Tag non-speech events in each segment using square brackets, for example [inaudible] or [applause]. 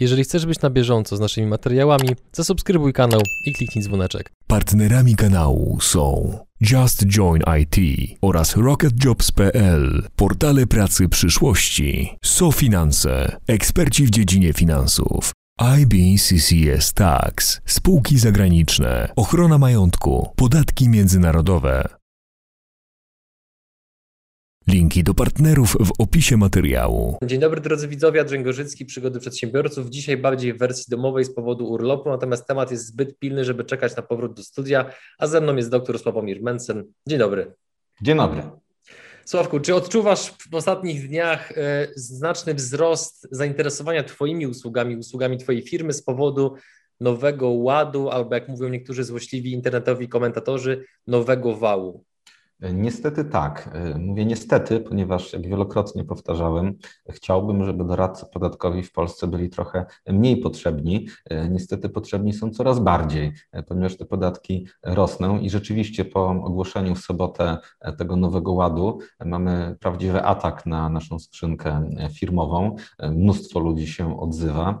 Jeżeli chcesz być na bieżąco z naszymi materiałami, zasubskrybuj kanał i kliknij dzwoneczek. Partnerami kanału są Just Join IT oraz RocketJobs.pl, portale pracy przyszłości, SoFinanse, eksperci w dziedzinie finansów, IBCCS Tax, spółki zagraniczne, ochrona majątku, podatki międzynarodowe. Linki do partnerów w opisie materiału. Dzień dobry drodzy widzowie, Adrian Gorzycki, Przygody Przedsiębiorców. Dzisiaj bardziej w wersji domowej z powodu urlopu, natomiast temat jest zbyt pilny, żeby czekać na powrót do studia, a ze mną jest dr Sławomir Mencen. Dzień dobry. Dzień dobry. Sławku, czy odczuwasz w ostatnich dniach e, znaczny wzrost zainteresowania Twoimi usługami, usługami Twojej firmy z powodu nowego ładu, albo jak mówią niektórzy złośliwi internetowi komentatorzy, nowego wału? Niestety tak. Mówię niestety, ponieważ jak wielokrotnie powtarzałem, chciałbym, żeby doradcy podatkowi w Polsce byli trochę mniej potrzebni. Niestety potrzebni są coraz bardziej, ponieważ te podatki rosną i rzeczywiście po ogłoszeniu w sobotę tego nowego ładu mamy prawdziwy atak na naszą skrzynkę firmową. Mnóstwo ludzi się odzywa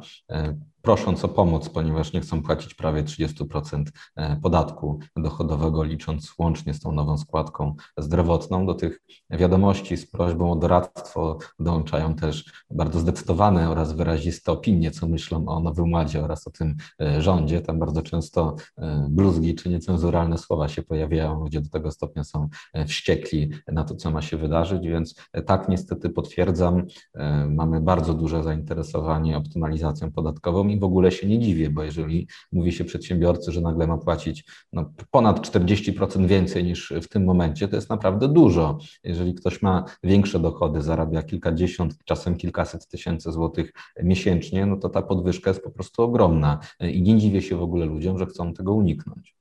prosząc o pomoc, ponieważ nie chcą płacić prawie 30% e, podatku dochodowego, licząc łącznie z tą nową składką zdrowotną. Do tych wiadomości z prośbą o doradztwo dołączają też bardzo zdecydowane oraz wyraziste opinie, co myślą o Nowym Ładzie oraz o tym e, rządzie. Tam bardzo często e, bluzgi czy niecenzuralne słowa się pojawiają, ludzie do tego stopnia są wściekli na to, co ma się wydarzyć, więc tak niestety potwierdzam, mamy bardzo duże zainteresowanie optymalizacją podatkową i w ogóle się nie dziwię, bo jeżeli mówi się przedsiębiorcy, że nagle ma płacić no, ponad 40% więcej niż w tym momencie, to jest naprawdę dużo. Jeżeli ktoś ma większe dochody, zarabia kilkadziesiąt, czasem kilkaset tysięcy złotych miesięcznie, no to ta podwyżka jest po prostu ogromna i nie dziwię się w ogóle ludziom, że chcą tego uniknąć.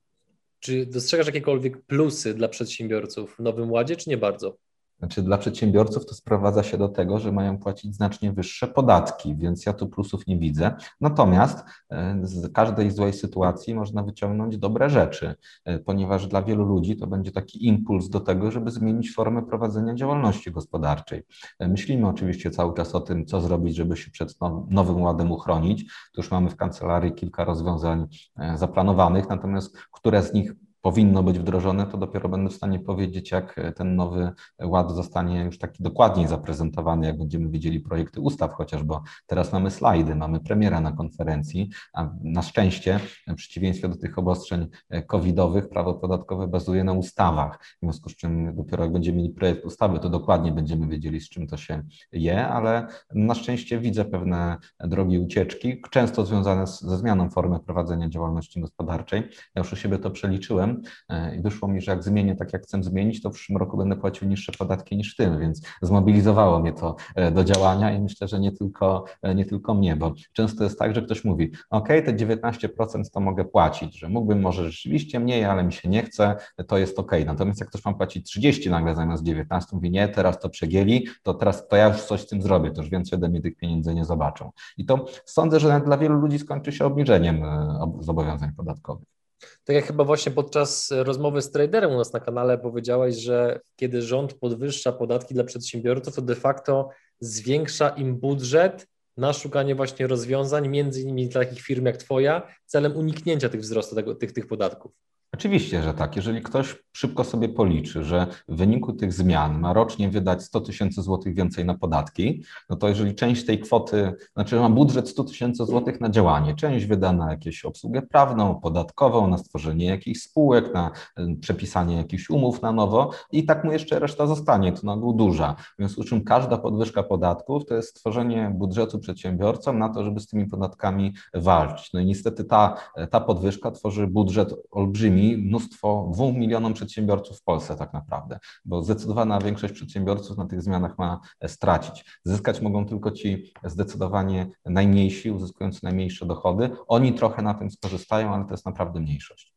Czy dostrzegasz jakiekolwiek plusy dla przedsiębiorców w Nowym Ładzie, czy nie bardzo? Znaczy dla przedsiębiorców to sprowadza się do tego, że mają płacić znacznie wyższe podatki, więc ja tu plusów nie widzę. Natomiast e, z każdej złej sytuacji można wyciągnąć dobre rzeczy, e, ponieważ dla wielu ludzi to będzie taki impuls do tego, żeby zmienić formę prowadzenia działalności gospodarczej. E, myślimy oczywiście cały czas o tym, co zrobić, żeby się przed nowym ładem uchronić. Tu już mamy w kancelarii kilka rozwiązań zaplanowanych, natomiast które z nich powinno być wdrożone, to dopiero będę w stanie powiedzieć, jak ten nowy ład zostanie już taki dokładniej zaprezentowany, jak będziemy widzieli projekty ustaw chociaż, bo teraz mamy slajdy, mamy premiera na konferencji, a na szczęście, w przeciwieństwie do tych obostrzeń covidowych, prawo podatkowe bazuje na ustawach, w związku z czym dopiero jak będziemy mieli projekt ustawy, to dokładnie będziemy wiedzieli, z czym to się je, ale na szczęście widzę pewne drogi ucieczki, często związane ze zmianą formy prowadzenia działalności gospodarczej. Ja już u siebie to przeliczyłem, E, i wyszło mi, że jak zmienię tak, jak chcę zmienić, to w przyszłym roku będę płacił niższe podatki niż w tym, więc zmobilizowało mnie to e, do działania i myślę, że nie tylko, e, nie tylko mnie, bo często jest tak, że ktoś mówi, ok, te 19% to mogę płacić, że mógłbym może rzeczywiście mniej, ale mi się nie chce, to jest ok. Natomiast jak ktoś ma płacić 30 nagle zamiast 19, mówi nie, teraz to przegieli, to teraz to ja już coś z tym zrobię, to już więcej ode mnie tych pieniędzy nie zobaczą. I to sądzę, że dla wielu ludzi skończy się obniżeniem zobowiązań podatkowych. Tak jak chyba właśnie podczas rozmowy z traderem u nas na kanale powiedziałeś, że kiedy rząd podwyższa podatki dla przedsiębiorców, to de facto zwiększa im budżet na szukanie właśnie rozwiązań, między innymi dla takich firm jak Twoja, celem uniknięcia tych wzrostu tego, tych, tych podatków. Oczywiście, że tak. Jeżeli ktoś szybko sobie policzy, że w wyniku tych zmian ma rocznie wydać 100 tysięcy złotych więcej na podatki, no to jeżeli część tej kwoty, znaczy ma budżet 100 tysięcy złotych na działanie, część wyda na jakąś obsługę prawną, podatkową, na stworzenie jakichś spółek, na przepisanie jakichś umów na nowo i tak mu jeszcze reszta zostanie, to na ogół duża. W związku z czym każda podwyżka podatków to jest stworzenie budżetu przedsiębiorcom na to, żeby z tymi podatkami walczyć. No i niestety ta, ta podwyżka tworzy budżet olbrzymi, mnóstwo, dwóm milionom przedsiębiorców w Polsce tak naprawdę, bo zdecydowana większość przedsiębiorców na tych zmianach ma stracić. Zyskać mogą tylko ci zdecydowanie najmniejsi, uzyskujący najmniejsze dochody. Oni trochę na tym skorzystają, ale to jest naprawdę mniejszość.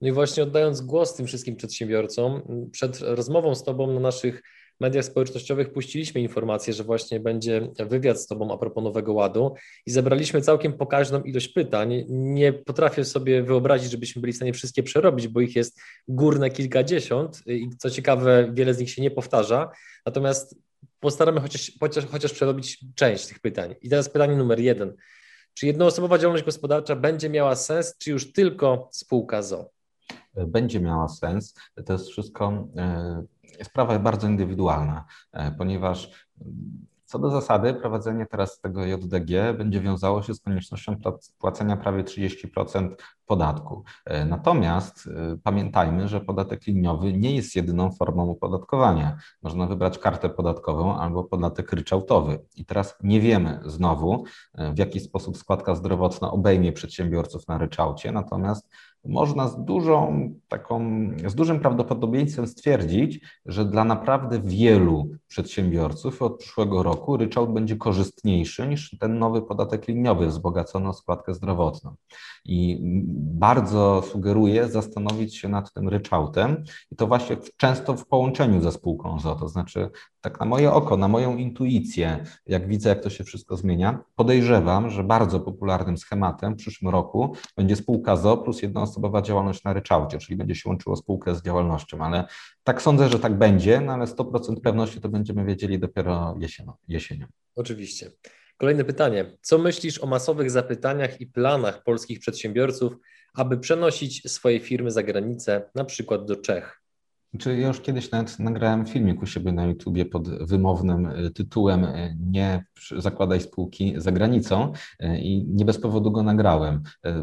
No i właśnie oddając głos tym wszystkim przedsiębiorcom, przed rozmową z Tobą na naszych mediach społecznościowych puściliśmy informację, że właśnie będzie wywiad z Tobą a propos Nowego Ładu i zebraliśmy całkiem pokaźną ilość pytań. Nie potrafię sobie wyobrazić, żebyśmy byli w stanie wszystkie przerobić, bo ich jest górne kilkadziesiąt i co ciekawe, wiele z nich się nie powtarza. Natomiast postaramy chociaż, chociaż, chociaż przerobić część tych pytań. I teraz pytanie numer jeden. Czy jednoosobowa działalność gospodarcza będzie miała sens, czy już tylko spółka ZO? Będzie miała sens. To jest wszystko sprawa bardzo indywidualna, ponieważ co do zasady, prowadzenie teraz tego JDG będzie wiązało się z koniecznością płacenia prawie 30% podatku. E, natomiast e, pamiętajmy, że podatek liniowy nie jest jedyną formą opodatkowania. Można wybrać kartę podatkową albo podatek ryczałtowy. I teraz nie wiemy znowu, e, w jaki sposób składka zdrowotna obejmie przedsiębiorców na ryczałcie, natomiast można z dużą taką, z dużym prawdopodobieństwem stwierdzić, że dla naprawdę wielu przedsiębiorców od przyszłego roku ryczałt będzie korzystniejszy niż ten nowy podatek liniowy wzbogacony o składkę zdrowotną. I bardzo sugeruję zastanowić się nad tym ryczałtem i to właśnie często w połączeniu ze spółką ZO, to znaczy tak na moje oko, na moją intuicję, jak widzę, jak to się wszystko zmienia, podejrzewam, że bardzo popularnym schematem w przyszłym roku będzie spółka ZO plus jednoosobowa działalność na ryczałcie, czyli będzie się łączyło spółkę z działalnością, ale tak sądzę, że tak będzie, no ale 100% pewności to będziemy wiedzieli dopiero jesienią. Jesienią. Oczywiście. Kolejne pytanie. Co myślisz o masowych zapytaniach i planach polskich przedsiębiorców, aby przenosić swoje firmy za granicę, na przykład do Czech? Czy ja już kiedyś nawet nagrałem filmik u siebie na YouTubie pod wymownym e, tytułem e, Nie zakładaj spółki za granicą e, i nie bez powodu go nagrałem.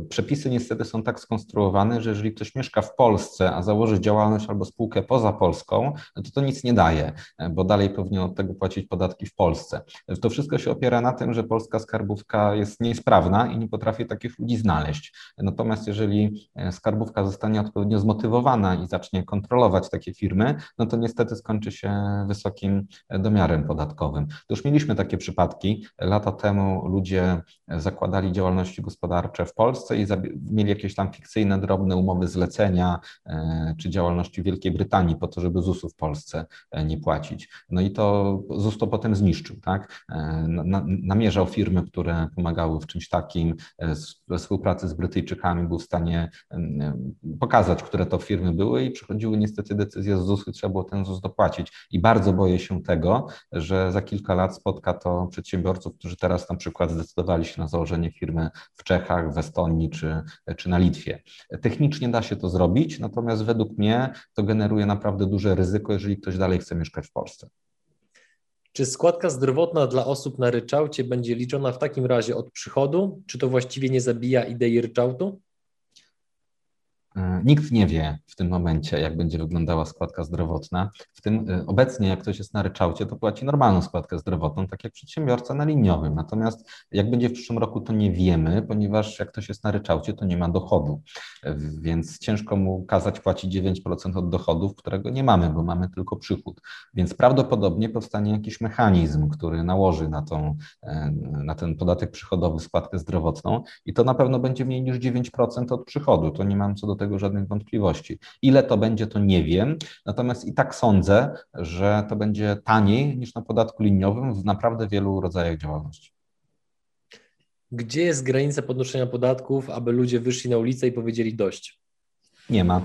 Przepisy niestety są tak skonstruowane, że jeżeli ktoś mieszka w Polsce, a założy działalność albo spółkę poza Polską, to to nic nie daje, bo dalej powinien od tego płacić podatki w Polsce. To wszystko się opiera na tym, że polska skarbówka jest niesprawna i nie potrafi takich ludzi znaleźć. Natomiast jeżeli skarbówka zostanie odpowiednio zmotywowana i zacznie kontrolować takie firmy, no to niestety skończy się wysokim domiarem podatkowym. To już mieliśmy takie przypadki. Lata temu ludzie zakładali działalności gospodarcze w Polsce i mieli jakieś tam fikcyjne, drobne umowy zlecenia e, czy działalności w Wielkiej Brytanii po to, żeby ZUS-u w Polsce e, nie płacić. No i to ZUS to potem zniszczył, tak? E, namierzał firmy, które pomagały w czymś takim, we współpracy z Brytyjczykami był w stanie pokazać, które to firmy były i przychodziły niestety decyzje z ZUS-u, trzeba było ten ZUS dopłacić. I bardzo boję się tego, że za kilka lat spotka to przedsiębiorców, którzy teraz na przykład zdecydowali się na założenie firmy w Czechach, w Estonii czy, czy na Litwie. Technicznie da się to zrobić, natomiast według mnie to generuje naprawdę duże ryzyko, jeżeli ktoś dalej chce mieszkać w Polsce. Czy składka zdrowotna dla osób na ryczałcie będzie liczona w takim razie od przychodu? Czy to właściwie nie zabija idei ryczałtu? E, nikt nie wie w tym momencie, jak będzie wyglądała składka zdrowotna. W tym e, obecnie, jak ktoś jest na ryczałcie, to płaci normalną składkę zdrowotną, tak jak przedsiębiorca na liniowym. Natomiast jak będzie w przyszłym roku, to nie wiemy, ponieważ jak ktoś jest na ryczałcie, to nie ma dochodu. E, więc ciężko mu kazać płacić 9% od dochodów, którego nie mamy, bo mamy tylko przychód. Więc prawdopodobnie powstanie jakiś mechanizm, który nałoży na, tą, na ten podatek przychodowy składkę zdrowotną i to na pewno będzie mniej niż 9% od przychodu. To nie mam co do tego żadnych wątpliwości. Ile to będzie, to nie wiem, natomiast i tak sądzę, że to będzie taniej niż na podatku liniowym w naprawdę wielu rodzajach działalności. Gdzie jest granica podnoszenia podatków, aby ludzie wyszli na ulicę i powiedzieli dość? Nie ma.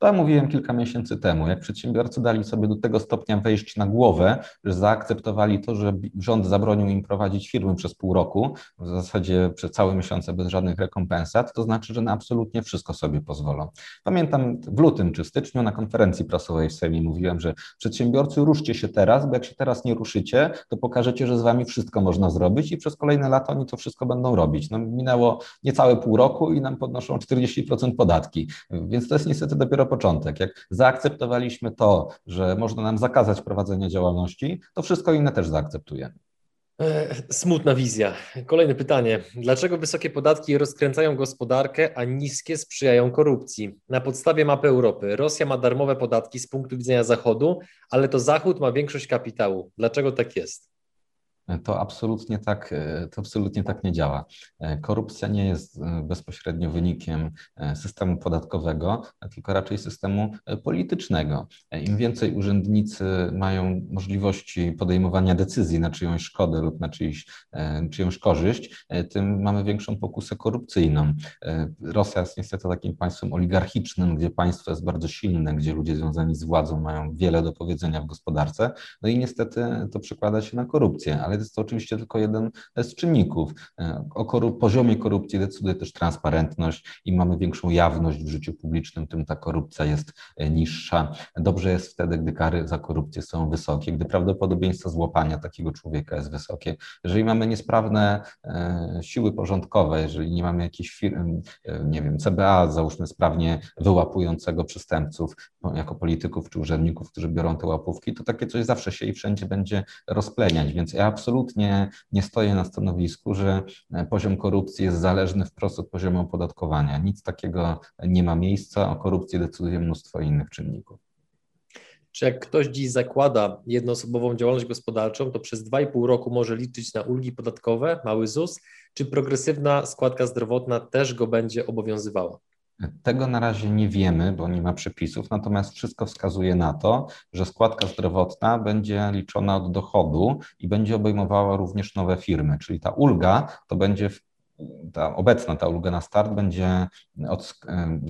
To ja mówiłem kilka miesięcy temu, jak przedsiębiorcy dali sobie do tego stopnia wejść na głowę, że zaakceptowali to, że rząd zabronił im prowadzić firmy przez pół roku, w zasadzie przez całe miesiące bez żadnych rekompensat, to znaczy, że na absolutnie wszystko sobie pozwolą. Pamiętam w lutym czy styczniu na konferencji prasowej w Sejmie mówiłem, że przedsiębiorcy ruszcie się teraz, bo jak się teraz nie ruszycie, to pokażecie, że z wami wszystko można zrobić i przez kolejne lata oni to wszystko będą robić. No, minęło niecałe pół roku i nam podnoszą 40% podatki, więc to jest niestety dopiero początek. Jak zaakceptowaliśmy to, że można nam zakazać prowadzenia działalności, to wszystko inne też zaakceptujemy. Smutna wizja. Kolejne pytanie. Dlaczego wysokie podatki rozkręcają gospodarkę, a niskie sprzyjają korupcji? Na podstawie mapy Europy Rosja ma darmowe podatki z punktu widzenia Zachodu, ale to Zachód ma większość kapitału. Dlaczego tak jest? To absolutnie tak, e, to absolutnie tak nie działa. E, korupcja nie jest e, bezpośrednio wynikiem systemu podatkowego, tylko raczej systemu politycznego. Im więcej urzędnicy mają możliwości podejmowania decyzji na czyjąś szkodę lub na czyjś, czyjąś korzyść, tym mamy większą pokusę korupcyjną. Rosja jest niestety takim państwem oligarchicznym, gdzie państwo jest bardzo silne, gdzie ludzie związani z władzą mają wiele do powiedzenia w gospodarce, no i niestety to przekłada się na korupcję, ale jest to oczywiście tylko jeden z czynników. O korup poziomie korupcji decyduje też transparentność i mamy większą jawność w życiu publicznym, tym ta korupcja jest niższa. Dobrze jest wtedy, gdy kary za korupcję są wysokie, gdy prawdopodobieństwo złapania takiego człowieka jest wysokie. Jeżeli mamy niesprawne siły porządkowe, jeżeli nie mamy jakichś firm, nie wiem, CBA, załóżmy sprawnie wyłapującego przestępców jako polityków czy urzędników, którzy biorą te łapówki, to takie coś zawsze się i wszędzie będzie rozpleniać. Więc ja absolutnie nie stoję na stanowisku, że poziom korupcji jest zależny wprost od poziomu opodatkowania. Nic takiego nie ma miejsca. O korupcji decyduje mnóstwo innych czynników. Czy jak ktoś dziś zakłada jednoosobową działalność gospodarczą, to przez 2,5 roku może liczyć na ulgi podatkowe, mały ZUS, czy progresywna składka zdrowotna też go będzie obowiązywała? Tego na razie nie wiemy, bo nie ma przepisów, natomiast wszystko wskazuje na to, że składka zdrowotna będzie liczona od dochodu i będzie obejmowała również nowe firmy, czyli ta ulga to będzie ta obecna ta ulga na start będzie, od,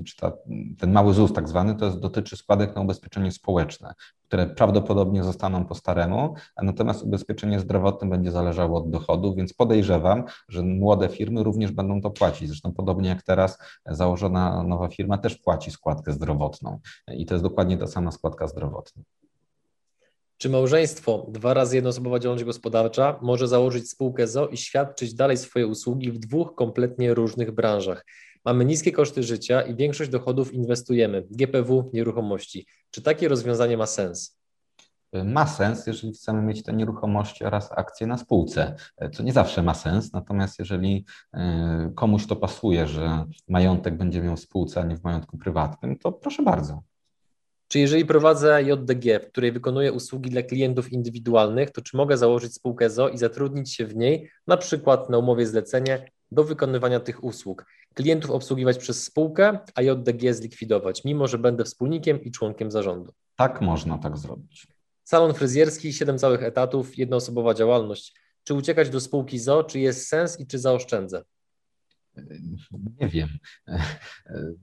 czy ta, ten mały ZUS tak zwany, to jest, dotyczy składek na ubezpieczenie społeczne, które prawdopodobnie zostaną po staremu, natomiast ubezpieczenie zdrowotne będzie zależało od dochodu, więc podejrzewam, że młode firmy również będą to płacić. Zresztą podobnie jak teraz założona nowa firma też płaci składkę zdrowotną i to jest dokładnie ta sama składka zdrowotna. Czy małżeństwo, dwa razy jednoosobowa działalność gospodarcza, może założyć spółkę ZO i świadczyć dalej swoje usługi w dwóch kompletnie różnych branżach? Mamy niskie koszty życia i większość dochodów inwestujemy. GPW, nieruchomości. Czy takie rozwiązanie ma sens? Ma sens, jeżeli chcemy mieć te nieruchomości oraz akcje na spółce, co nie zawsze ma sens, natomiast jeżeli e, komuś to pasuje, że majątek będzie miał w spółce, a nie w majątku prywatnym, to proszę bardzo. Czy jeżeli prowadzę JDG, w której wykonuję usługi dla klientów indywidualnych, to czy mogę założyć spółkę ZO i zatrudnić się w niej, na przykład na umowie zlecenie, do wykonywania tych usług? Klientów obsługiwać przez spółkę, a JDG zlikwidować, mimo że będę wspólnikiem i członkiem zarządu. Tak można tak zrobić. Salon fryzjerski, 7 całych etatów, jednoosobowa działalność. Czy uciekać do spółki ZO, czy jest sens i czy zaoszczędzę? Nie wiem.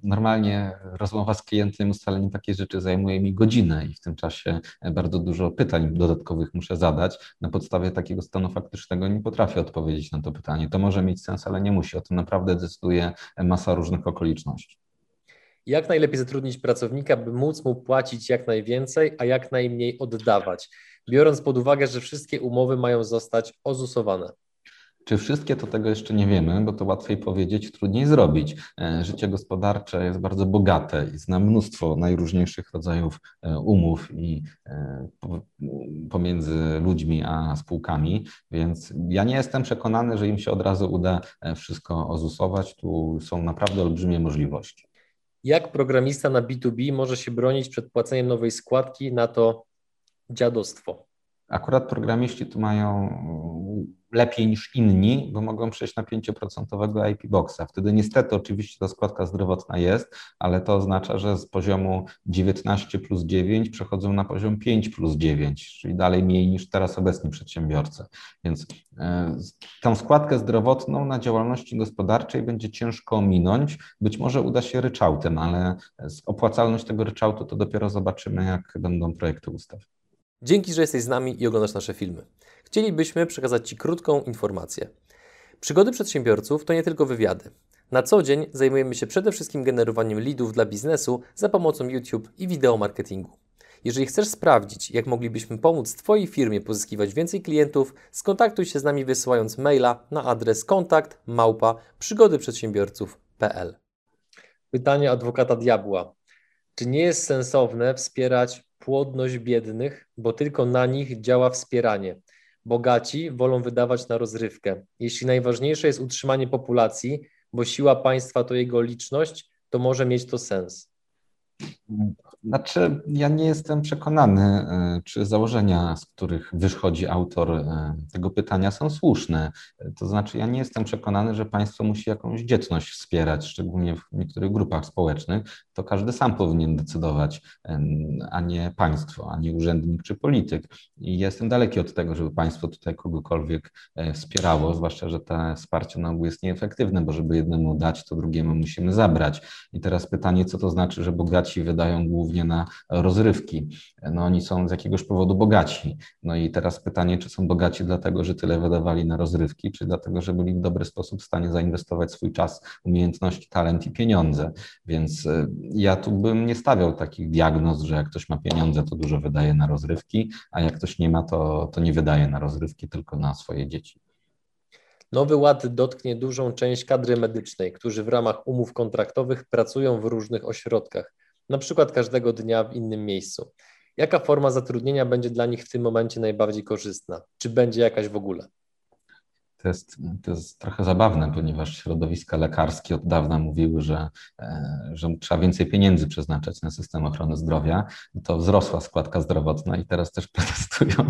Normalnie rozmowa z klientem, ustalenie takiej rzeczy zajmuje mi godzinę i w tym czasie bardzo dużo pytań dodatkowych muszę zadać. Na podstawie takiego stanu faktycznego nie potrafię odpowiedzieć na to pytanie. To może mieć sens, ale nie musi. O tym naprawdę decyduje masa różnych okoliczności. Jak najlepiej zatrudnić pracownika, by móc mu płacić jak najwięcej, a jak najmniej oddawać, biorąc pod uwagę, że wszystkie umowy mają zostać ozusowane? Czy wszystkie, to tego jeszcze nie wiemy, bo to łatwiej powiedzieć, trudniej zrobić. E, życie gospodarcze jest bardzo bogate i zna mnóstwo najróżniejszych rodzajów e, umów i e, pomiędzy ludźmi a spółkami, więc ja nie jestem przekonany, że im się od razu uda wszystko ozusować. Tu są naprawdę olbrzymie możliwości. Jak programista na B2B może się bronić przed płaceniem nowej składki na to dziadostwo? Akurat programiści tu mają lepiej niż inni, bo mogą przejść na 5% IP boxa. Wtedy niestety oczywiście ta składka zdrowotna jest, ale to oznacza, że z poziomu 19 plus 9 przechodzą na poziom 5 plus 9, czyli dalej mniej niż teraz obecni przedsiębiorcy. Więc e, tą składkę zdrowotną na działalności gospodarczej będzie ciężko minąć. Być może uda się ryczałtem, ale opłacalność tego ryczałtu to dopiero zobaczymy, jak będą projekty ustaw. Dzięki, że jesteś z nami i oglądasz nasze filmy. Chcielibyśmy przekazać Ci krótką informację. Przygody przedsiębiorców to nie tylko wywiady. Na co dzień zajmujemy się przede wszystkim generowaniem leadów dla biznesu za pomocą YouTube i wideo marketingu. Jeżeli chcesz sprawdzić, jak moglibyśmy pomóc Twojej firmie pozyskiwać więcej klientów, skontaktuj się z nami wysyłając maila na adres kontakt małpa przygodyprzedsiębiorców.pl. Pytanie adwokata diabła. Czy nie jest sensowne wspierać płodność biednych, bo tylko na nich działa wspieranie? Bogaci wolą wydawać na rozrywkę. Jeśli najważniejsze jest utrzymanie populacji, bo siła państwa to jego liczność, to może mieć to sens. Znaczy, ja nie jestem przekonany, e, czy założenia, z których wychodzi autor e, tego pytania, są słuszne. To znaczy, ja nie jestem przekonany, że państwo musi jakąś dzietność wspierać, szczególnie w niektórych grupach społecznych. To każdy sam powinien decydować, a nie państwo, a nie urzędnik czy polityk. I jestem daleki od tego, żeby państwo tutaj kogokolwiek e, wspierało, zwłaszcza, że to wsparcie na ogół jest nieefektywne, bo żeby jednemu dać, to drugiemu musimy zabrać. I teraz pytanie, co to znaczy, że bogaci wydają głównie na rozrywki. No oni są z jakiegoś powodu bogaci. No i teraz pytanie, czy są bogaci dlatego, że tyle wydawali na rozrywki, czy dlatego, że byli w dobry sposób w stanie zainwestować swój czas, umiejętności, talent i pieniądze. Więc y, ja tu bym nie stawiał takich diagnoz, że jak ktoś ma pieniądze, to dużo wydaje na rozrywki, a jak ktoś nie ma, to, to nie wydaje na rozrywki, tylko na swoje dzieci. Nowy Ład dotknie dużą część kadry medycznej, którzy w ramach umów kontraktowych pracują w różnych ośrodkach, na przykład każdego dnia w innym miejscu. Jaka forma zatrudnienia będzie dla nich w tym momencie najbardziej korzystna? Czy będzie jakaś w ogóle? To jest, to jest trochę zabawne, ponieważ środowiska lekarskie od dawna mówiły, że, e, że trzeba więcej pieniędzy przeznaczać na system ochrony zdrowia. To wzrosła składka zdrowotna i teraz też [laughs] protestują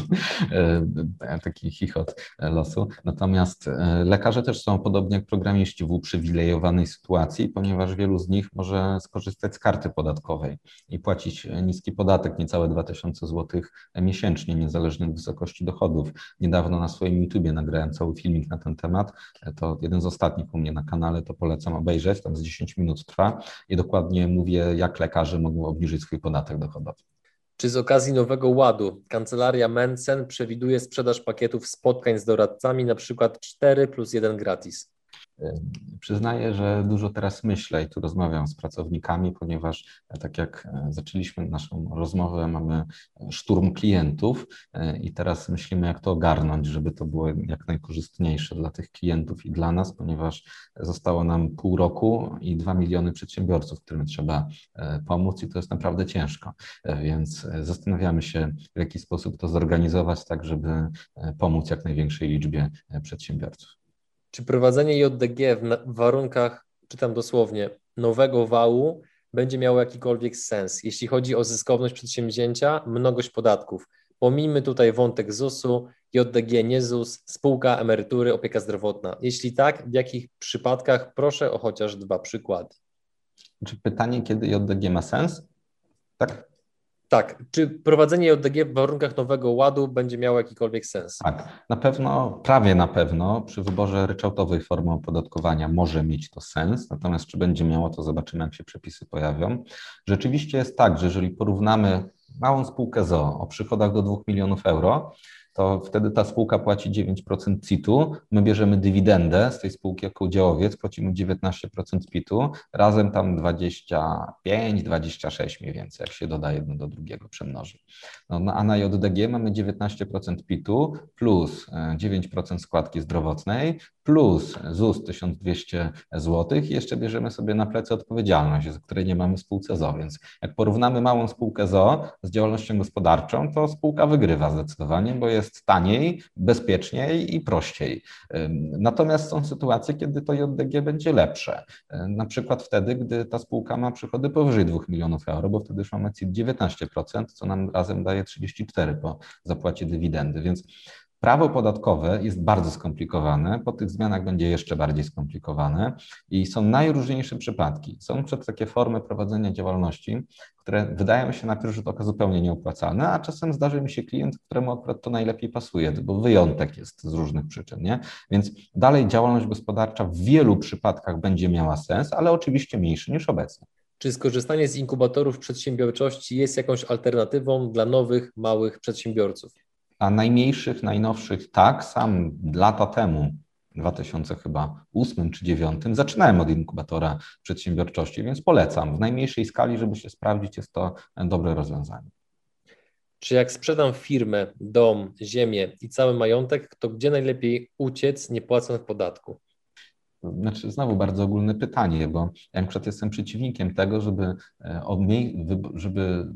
e, taki chichot losu. Natomiast e, lekarze też są, podobnie jak programiści, w uprzywilejowanej sytuacji, ponieważ wielu z nich może skorzystać z karty podatkowej i płacić niski podatek, niecałe 2000 zł miesięcznie, niezależnie od wysokości dochodów. Niedawno na swoim YouTubie nagrałem cały film filmik na ten temat. To jeden z ostatnich u mnie na kanale, to polecam obejrzeć, tam z 10 minut trwa i dokładnie mówię, jak lekarze mogą obniżyć swój podatek dochodowy. Czy z okazji Nowego Ładu kancelaria Mensen przewiduje sprzedaż pakietów spotkań z doradcami, na przykład 4 plus 1 gratis? Przyznaję, że dużo teraz myślę i tu rozmawiam z pracownikami, ponieważ e, tak jak e, zaczęliśmy naszą rozmowę, mamy szturm klientów e, i teraz myślimy, jak to ogarnąć, żeby to było jak najkorzystniejsze dla tych klientów i dla nas, ponieważ zostało nam pół roku i dwa miliony przedsiębiorców, którym trzeba pomóc i to jest naprawdę ciężko. Więc zastanawiamy się, w jaki sposób to zorganizować, tak żeby pomóc jak największej liczbie przedsiębiorców. Czy prowadzenie JDG w warunkach, czytam dosłownie, nowego wału będzie miało jakikolwiek sens, jeśli chodzi o zyskowność przedsięwzięcia, mnogość podatków? Pomijmy tutaj wątek ZUS-u, JDG, nie ZUS, spółka, emerytury, opieka zdrowotna. Jeśli tak, w jakich przypadkach? Proszę o chociaż dwa przykłady. Czy pytanie, kiedy JDG ma sens? Tak? Tak. Czy prowadzenie JDG w warunkach nowego ładu będzie miało jakikolwiek sens? Tak. Na pewno, prawie na pewno przy wyborze ryczałtowej formy opodatkowania może mieć to sens, natomiast czy będzie miało, to zobaczymy, jak się przepisy pojawią. Rzeczywiście jest tak, że jeżeli porównamy małą spółkę ZO o przychodach do 2 milionów euro, to wtedy ta spółka płaci 9% CIT-u, my bierzemy dywidendę z tej spółki jako udziałowiec, płacimy 19% PIT-u, razem tam 25, 26 mniej więcej, jak się doda jedno do drugiego, przemnoży. No, no, a na JDG mamy 19% PIT-u plus 9% e, składki zdrowotnej plus ZUS 1200 zł i jeszcze bierzemy sobie na plecy odpowiedzialność, z której nie mamy spółce ZO, więc jak porównamy małą spółkę ZO z działalnością gospodarczą, to spółka wygrywa zdecydowanie, bo jest taniej, bezpieczniej i prościej. Natomiast są sytuacje, kiedy to JDG będzie lepsze, na przykład wtedy, gdy ta spółka ma przychody powyżej 2 milionów euro, bo wtedy już mamy CIT 19%, co nam razem daje 34% po zapłacie dywidendy, więc Prawo podatkowe jest bardzo skomplikowane, po tych zmianach będzie jeszcze bardziej skomplikowane i są najróżniejsze przypadki. Są przed takie formy prowadzenia działalności, które wydają się na pierwszy rzut oka zupełnie nieopłacalne, a czasem zdarzy mi się klient, któremu akurat to najlepiej pasuje, bo wyjątek jest z różnych przyczyn. Nie? Więc dalej działalność gospodarcza w wielu przypadkach będzie miała sens, ale oczywiście mniejszy niż obecnie. Czy skorzystanie z inkubatorów przedsiębiorczości jest jakąś alternatywą dla nowych, małych przedsiębiorców? A najmniejszych, najnowszych tak, sam lata temu, 2008 czy 2009, zaczynałem od inkubatora przedsiębiorczości, więc polecam. W najmniejszej skali, żeby się sprawdzić, jest to dobre rozwiązanie. Czy jak sprzedam firmę, dom, ziemię i cały majątek, to gdzie najlepiej uciec, nie płacąc podatku? Znaczy, znowu bardzo ogólne pytanie, bo ja na przykład jestem przeciwnikiem tego, żeby, e, żeby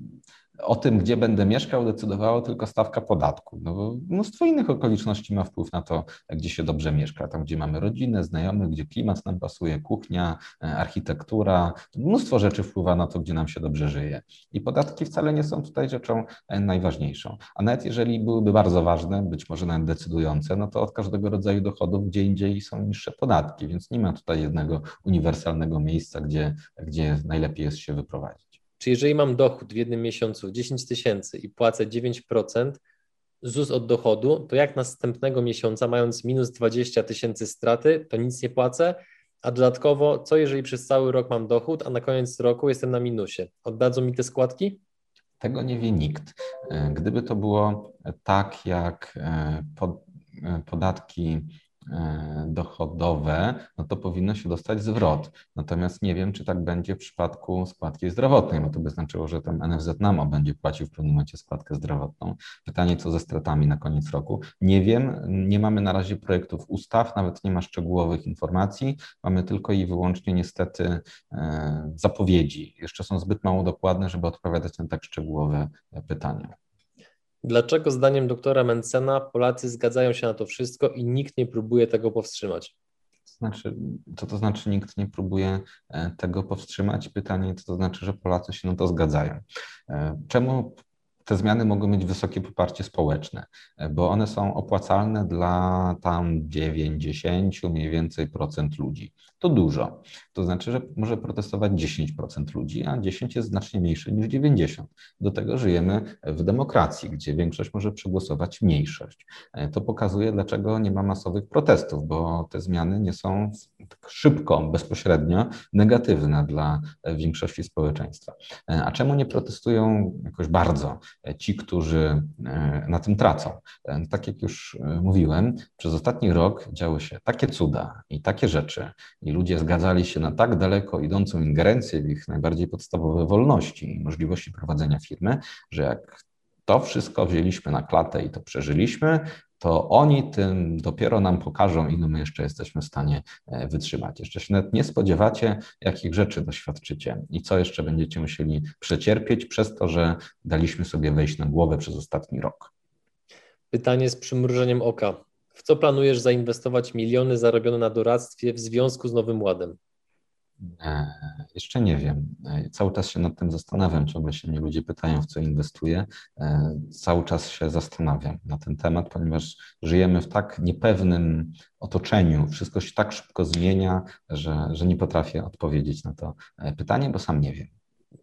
o tym, gdzie będę mieszkał, decydowała tylko stawka podatku. No bo mnóstwo innych okoliczności ma wpływ na to, gdzie się dobrze mieszka. Tam, gdzie mamy rodzinę, znajomych, gdzie klimat nam pasuje, kuchnia, e, architektura. Mnóstwo rzeczy wpływa na to, gdzie nam się dobrze żyje. I podatki wcale nie są tutaj rzeczą e, najważniejszą. A nawet jeżeli byłyby bardzo ważne, być może nawet decydujące, no to od każdego rodzaju dochodów gdzie indziej są niższe podatki, więc nie ma tutaj jednego uniwersalnego miejsca, gdzie, gdzie najlepiej jest się wyprowadzić. Czy jeżeli mam dochód w jednym miesiącu 10 tysięcy i płacę 9% ZUS od dochodu, to jak następnego miesiąca, mając minus 20 tysięcy straty, to nic nie płacę? A dodatkowo, co jeżeli przez cały rok mam dochód, a na koniec roku jestem na minusie? Oddadzą mi te składki? Tego nie wie nikt. Gdyby to było tak, jak e, e, podatki dochodowe, no to powinno się dostać zwrot. Natomiast nie wiem, czy tak będzie w przypadku składki zdrowotnej, bo to by znaczyło, że tam NFZ NAMO będzie płacił w pewnym momencie składkę zdrowotną. Pytanie, co ze stratami na koniec roku? Nie wiem, nie mamy na razie projektów ustaw, nawet nie ma szczegółowych informacji, mamy tylko i wyłącznie niestety e, zapowiedzi. Jeszcze są zbyt mało dokładne, żeby odpowiadać na tak szczegółowe pytania. Dlaczego zdaniem doktora Mencena Polacy zgadzają się na to wszystko i nikt nie próbuje tego powstrzymać? Znaczy, co to znaczy nikt nie próbuje e, tego powstrzymać? Pytanie, co to znaczy, że Polacy się na to zgadzają. E, czemu te zmiany mogą mieć wysokie poparcie społeczne, e, bo one są opłacalne dla tam 90 mniej więcej procent ludzi. To dużo. To znaczy, że może protestować 10% ludzi, a 10 jest znacznie mniejsze niż 90. Do tego żyjemy w demokracji, gdzie większość może przegłosować mniejszość. E, to pokazuje, dlaczego nie ma masowych protestów, bo te zmiany nie są tak szybko, bezpośrednio negatywne dla większości społeczeństwa. E, a czemu nie protestują jakoś bardzo ci, którzy e, na tym tracą. E, tak jak już e, mówiłem, przez ostatni rok działy się takie cuda i takie rzeczy, i ludzie zgadzali się na tak daleko idącą ingerencję w ich najbardziej podstawowe wolności i możliwości prowadzenia firmy, że jak to wszystko wzięliśmy na klatę i to przeżyliśmy, to oni tym dopiero nam pokażą, ile my jeszcze jesteśmy w stanie e, wytrzymać. Jeszcze się nawet nie spodziewacie, jakich rzeczy doświadczycie i co jeszcze będziecie musieli przecierpieć przez to, że daliśmy sobie wejść na głowę przez ostatni rok. Pytanie z przymrużeniem oka. W co planujesz zainwestować miliony zarobione na doradztwie w związku z Nowym Ładem? E, jeszcze nie wiem. E, cały czas się nad tym zastanawiam. Ciągle się mnie ludzie pytają, w co inwestuję. E, cały czas się zastanawiam na ten temat, ponieważ żyjemy w tak niepewnym otoczeniu. Wszystko się tak szybko zmienia, że, że nie potrafię odpowiedzieć na to pytanie, bo sam nie wiem.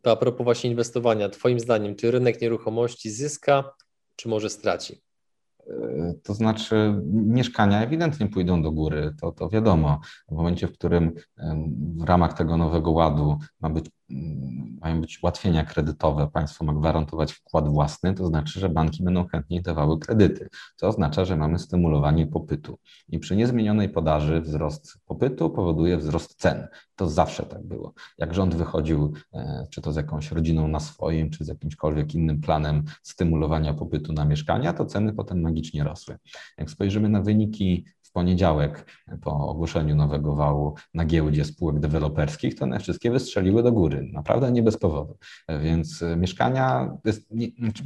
To a propos właśnie inwestowania. Twoim zdaniem, czy rynek nieruchomości zyska, czy może straci? To znaczy, mieszkania ewidentnie pójdą do góry, to, to wiadomo. W momencie, w którym w ramach tego nowego ładu ma być mają być ułatwienia kredytowe, państwo ma gwarantować wkład własny, to znaczy, że banki będą chętniej dawały kredyty, co oznacza, że mamy stymulowanie popytu. I przy niezmienionej podaży wzrost popytu powoduje wzrost cen. To zawsze tak było. Jak rząd wychodził, e, czy to z jakąś rodziną na swoim, czy z jakimśkolwiek innym planem stymulowania popytu na mieszkania, to ceny potem magicznie rosły. Jak spojrzymy na wyniki poniedziałek po ogłoszeniu nowego wału na giełdzie spółek deweloperskich, to one wszystkie wystrzeliły do góry. Naprawdę nie bez powodu. Więc mieszkania, jest, nie, znaczy,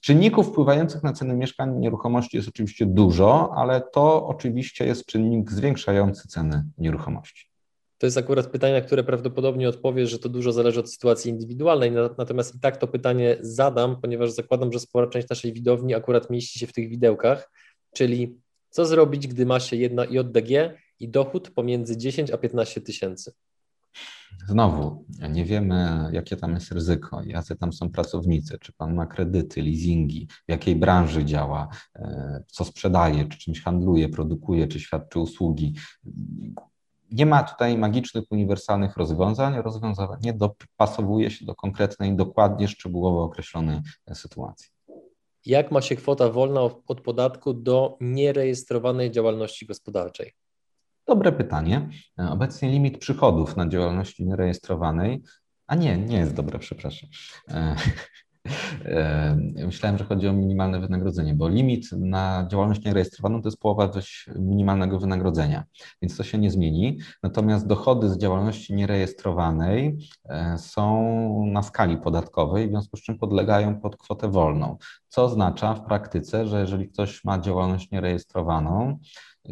czynników wpływających na ceny mieszkań nieruchomości jest oczywiście dużo, ale to oczywiście jest czynnik zwiększający ceny nieruchomości. To jest akurat pytanie, na które prawdopodobnie odpowiesz, że to dużo zależy od sytuacji indywidualnej, natomiast i tak to pytanie zadam, ponieważ zakładam, że spora część naszej widowni akurat mieści się w tych widełkach, czyli co zrobić, gdy ma się jedna JDG i dochód pomiędzy 10 a 15 tysięcy? Znowu, nie wiemy, jakie tam jest ryzyko, jacy tam są pracownicy, czy pan ma kredyty, leasingi, w jakiej branży działa, e, co sprzedaje, czy czymś handluje, produkuje, czy świadczy usługi. Nie ma tutaj magicznych, uniwersalnych rozwiązań. Rozwiązanie dopasowuje się do konkretnej, dokładnie, szczegółowo określonej sytuacji. Jak ma się kwota wolna od podatku do nierejestrowanej działalności gospodarczej? Dobre pytanie. Obecnie limit przychodów na działalności nierejestrowanej, a nie, nie jest dobre, przepraszam. E, Myślałem, że chodzi o minimalne wynagrodzenie, bo limit na działalność nierejestrowaną to jest połowa minimalnego wynagrodzenia, więc to się nie zmieni. Natomiast dochody z działalności nierejestrowanej e, są na skali podatkowej, w związku z czym podlegają pod kwotę wolną, co oznacza w praktyce, że jeżeli ktoś ma działalność nierejestrowaną,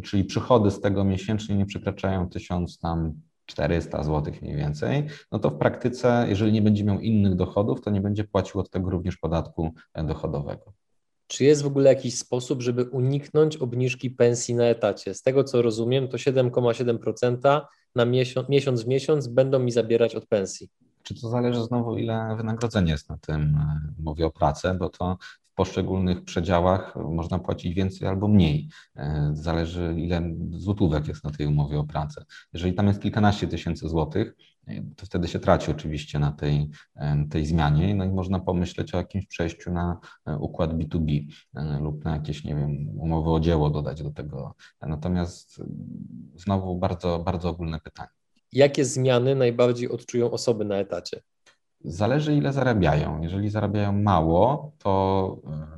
czyli przychody z tego miesięcznie nie przekraczają 1000 tam 400 zł mniej więcej, no to w praktyce, jeżeli nie będzie miał innych dochodów, to nie będzie płacił od tego również podatku dochodowego. Czy jest w ogóle jakiś sposób, żeby uniknąć obniżki pensji na etacie? Z tego co rozumiem, to 7,7% na miesiąc, miesiąc w miesiąc będą mi zabierać od pensji. Czy to zależy znowu, ile wynagrodzenie jest na tym, mówię o pracę, bo to poszczególnych przedziałach można płacić więcej albo mniej. Zależy, ile złotówek jest na tej umowie o pracę. Jeżeli tam jest kilkanaście tysięcy złotych, to wtedy się traci oczywiście na tej, tej zmianie, no i można pomyśleć o jakimś przejściu na e, układ B2B e, lub na jakieś, nie wiem, umowy o dzieło dodać do tego. Natomiast znowu bardzo, bardzo ogólne pytanie. Jakie zmiany najbardziej odczują osoby na etacie? Zależy, ile zarabiają. Jeżeli zarabiają mało, to,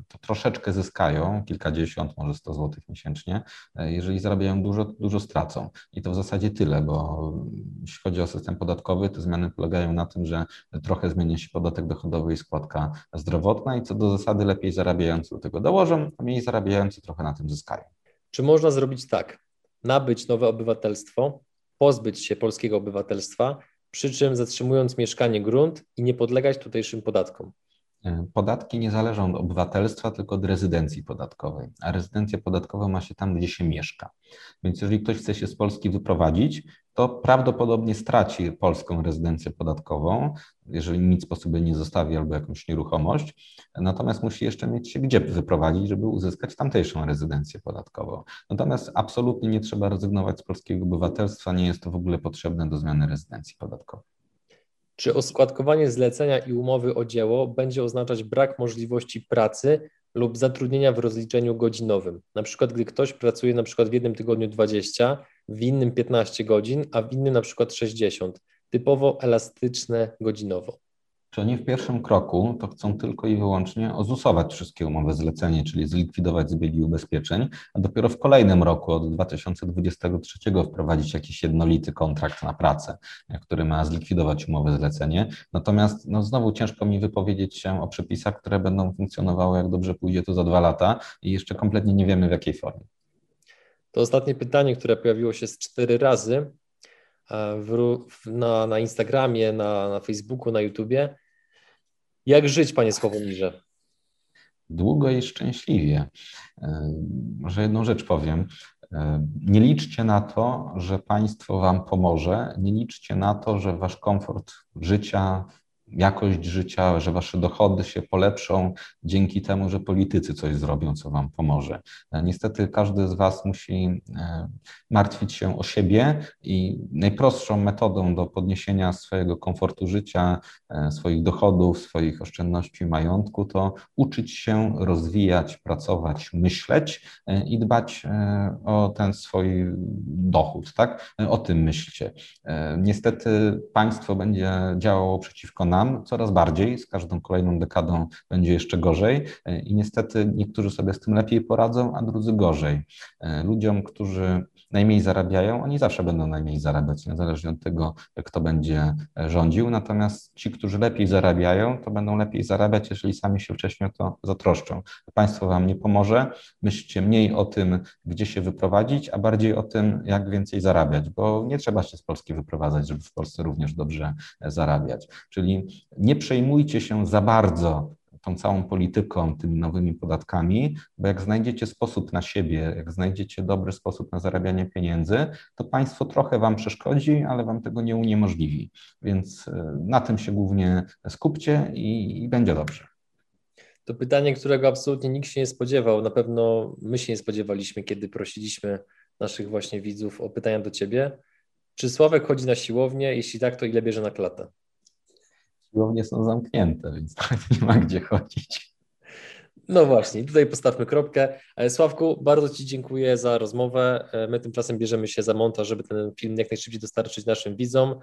to troszeczkę zyskają, kilkadziesiąt, może 100 zł miesięcznie. Jeżeli zarabiają dużo, dużo stracą. I to w zasadzie tyle, bo jeśli chodzi o system podatkowy, te zmiany polegają na tym, że trochę zmienia się podatek dochodowy i składka zdrowotna i co do zasady lepiej zarabiający do tego dołożą, a mniej zarabiający trochę na tym zyskają. Czy można zrobić tak? Nabyć nowe obywatelstwo, pozbyć się polskiego obywatelstwa, przy czym zatrzymując mieszkanie grunt i nie podlegać tutejszym podatkom. E, podatki nie zależą od obywatelstwa, tylko od rezydencji podatkowej, a rezydencja podatkowa ma się tam, gdzie się mieszka. Więc jeżeli ktoś chce się z Polski wyprowadzić, to prawdopodobnie straci polską rezydencję podatkową, jeżeli nic po sobie nie zostawi albo jakąś nieruchomość, natomiast musi jeszcze mieć się gdzie wyprowadzić, żeby uzyskać tamtejszą rezydencję podatkową. Natomiast absolutnie nie trzeba rezygnować z polskiego obywatelstwa, nie jest to w ogóle potrzebne do zmiany rezydencji podatkowej. Czy oskładkowanie zlecenia i umowy o dzieło będzie oznaczać brak możliwości pracy lub zatrudnienia w rozliczeniu godzinowym? Na przykład, gdy ktoś pracuje na przykład w jednym tygodniu 20, w innym 15 godzin, a w innym na przykład 60, typowo elastyczne godzinowo czy oni w pierwszym kroku to chcą tylko i wyłącznie ozusować wszystkie umowy zlecenie, czyli zlikwidować zbiegi ubezpieczeń, a dopiero w kolejnym roku od 2023 wprowadzić jakiś jednolity kontrakt na pracę, który ma zlikwidować umowę zlecenie. Natomiast no, znowu ciężko mi wypowiedzieć się o przepisach, które będą funkcjonowały, jak dobrze pójdzie to za dwa lata i jeszcze kompletnie nie wiemy w jakiej formie. To ostatnie pytanie, które pojawiło się z cztery razy, w, na, na Instagramie, na, na Facebooku, na YouTubie. Jak żyć, panie Sławomirze? Długo i szczęśliwie. E, może jedną rzecz powiem. E, nie liczcie na to, że państwo wam pomoże. Nie liczcie na to, że wasz komfort życia, jakość życia, że wasze dochody się polepszą dzięki temu, że politycy coś zrobią, co wam pomoże. E, niestety każdy z was musi e, martwić się o siebie i najprostszą metodą do podniesienia swojego komfortu życia, e, swoich dochodów, swoich oszczędności, majątku to uczyć się, rozwijać, pracować, myśleć i dbać o ten swój dochód, tak? O tym myślcie. Niestety państwo będzie działało przeciwko nam, nam coraz bardziej, z każdą kolejną dekadą będzie jeszcze gorzej i niestety niektórzy sobie z tym lepiej poradzą, a drudzy gorzej. Ludziom, którzy najmniej zarabiają, oni zawsze będą najmniej zarabiać, niezależnie od tego, kto będzie rządził. Natomiast ci, którzy lepiej zarabiają, to będą lepiej zarabiać, jeżeli sami się wcześniej o to zatroszczą. Państwo wam nie pomoże. Myślcie mniej o tym, gdzie się wyprowadzić, a bardziej o tym, jak więcej zarabiać, bo nie trzeba się z Polski wyprowadzać, żeby w Polsce również dobrze zarabiać. Czyli nie przejmujcie się za bardzo tą całą polityką, tymi nowymi podatkami, bo jak znajdziecie sposób na siebie, jak znajdziecie dobry sposób na zarabianie pieniędzy, to państwo trochę wam przeszkodzi, ale wam tego nie uniemożliwi. Więc e, na tym się głównie skupcie i, i będzie dobrze. To pytanie, którego absolutnie nikt się nie spodziewał, na pewno my się nie spodziewaliśmy, kiedy prosiliśmy naszych właśnie widzów o pytania do ciebie. Czy Sławek chodzi na siłownię? Jeśli tak, to ile bierze na klatę? Siłownie są zamknięte, więc [laughs] nie ma gdzie chodzić. No właśnie, tutaj postawmy kropkę. E, Sławku, bardzo Ci dziękuję za rozmowę. E, my tymczasem bierzemy się za montaż, żeby ten film jak najszybciej dostarczyć naszym widzom.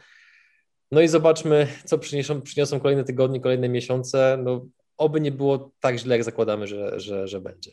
No i zobaczmy, co przyniosą, przyniosą kolejne tygodnie, kolejne miesiące. No, oby nie było tak źle, jak zakładamy, że, że, że będzie.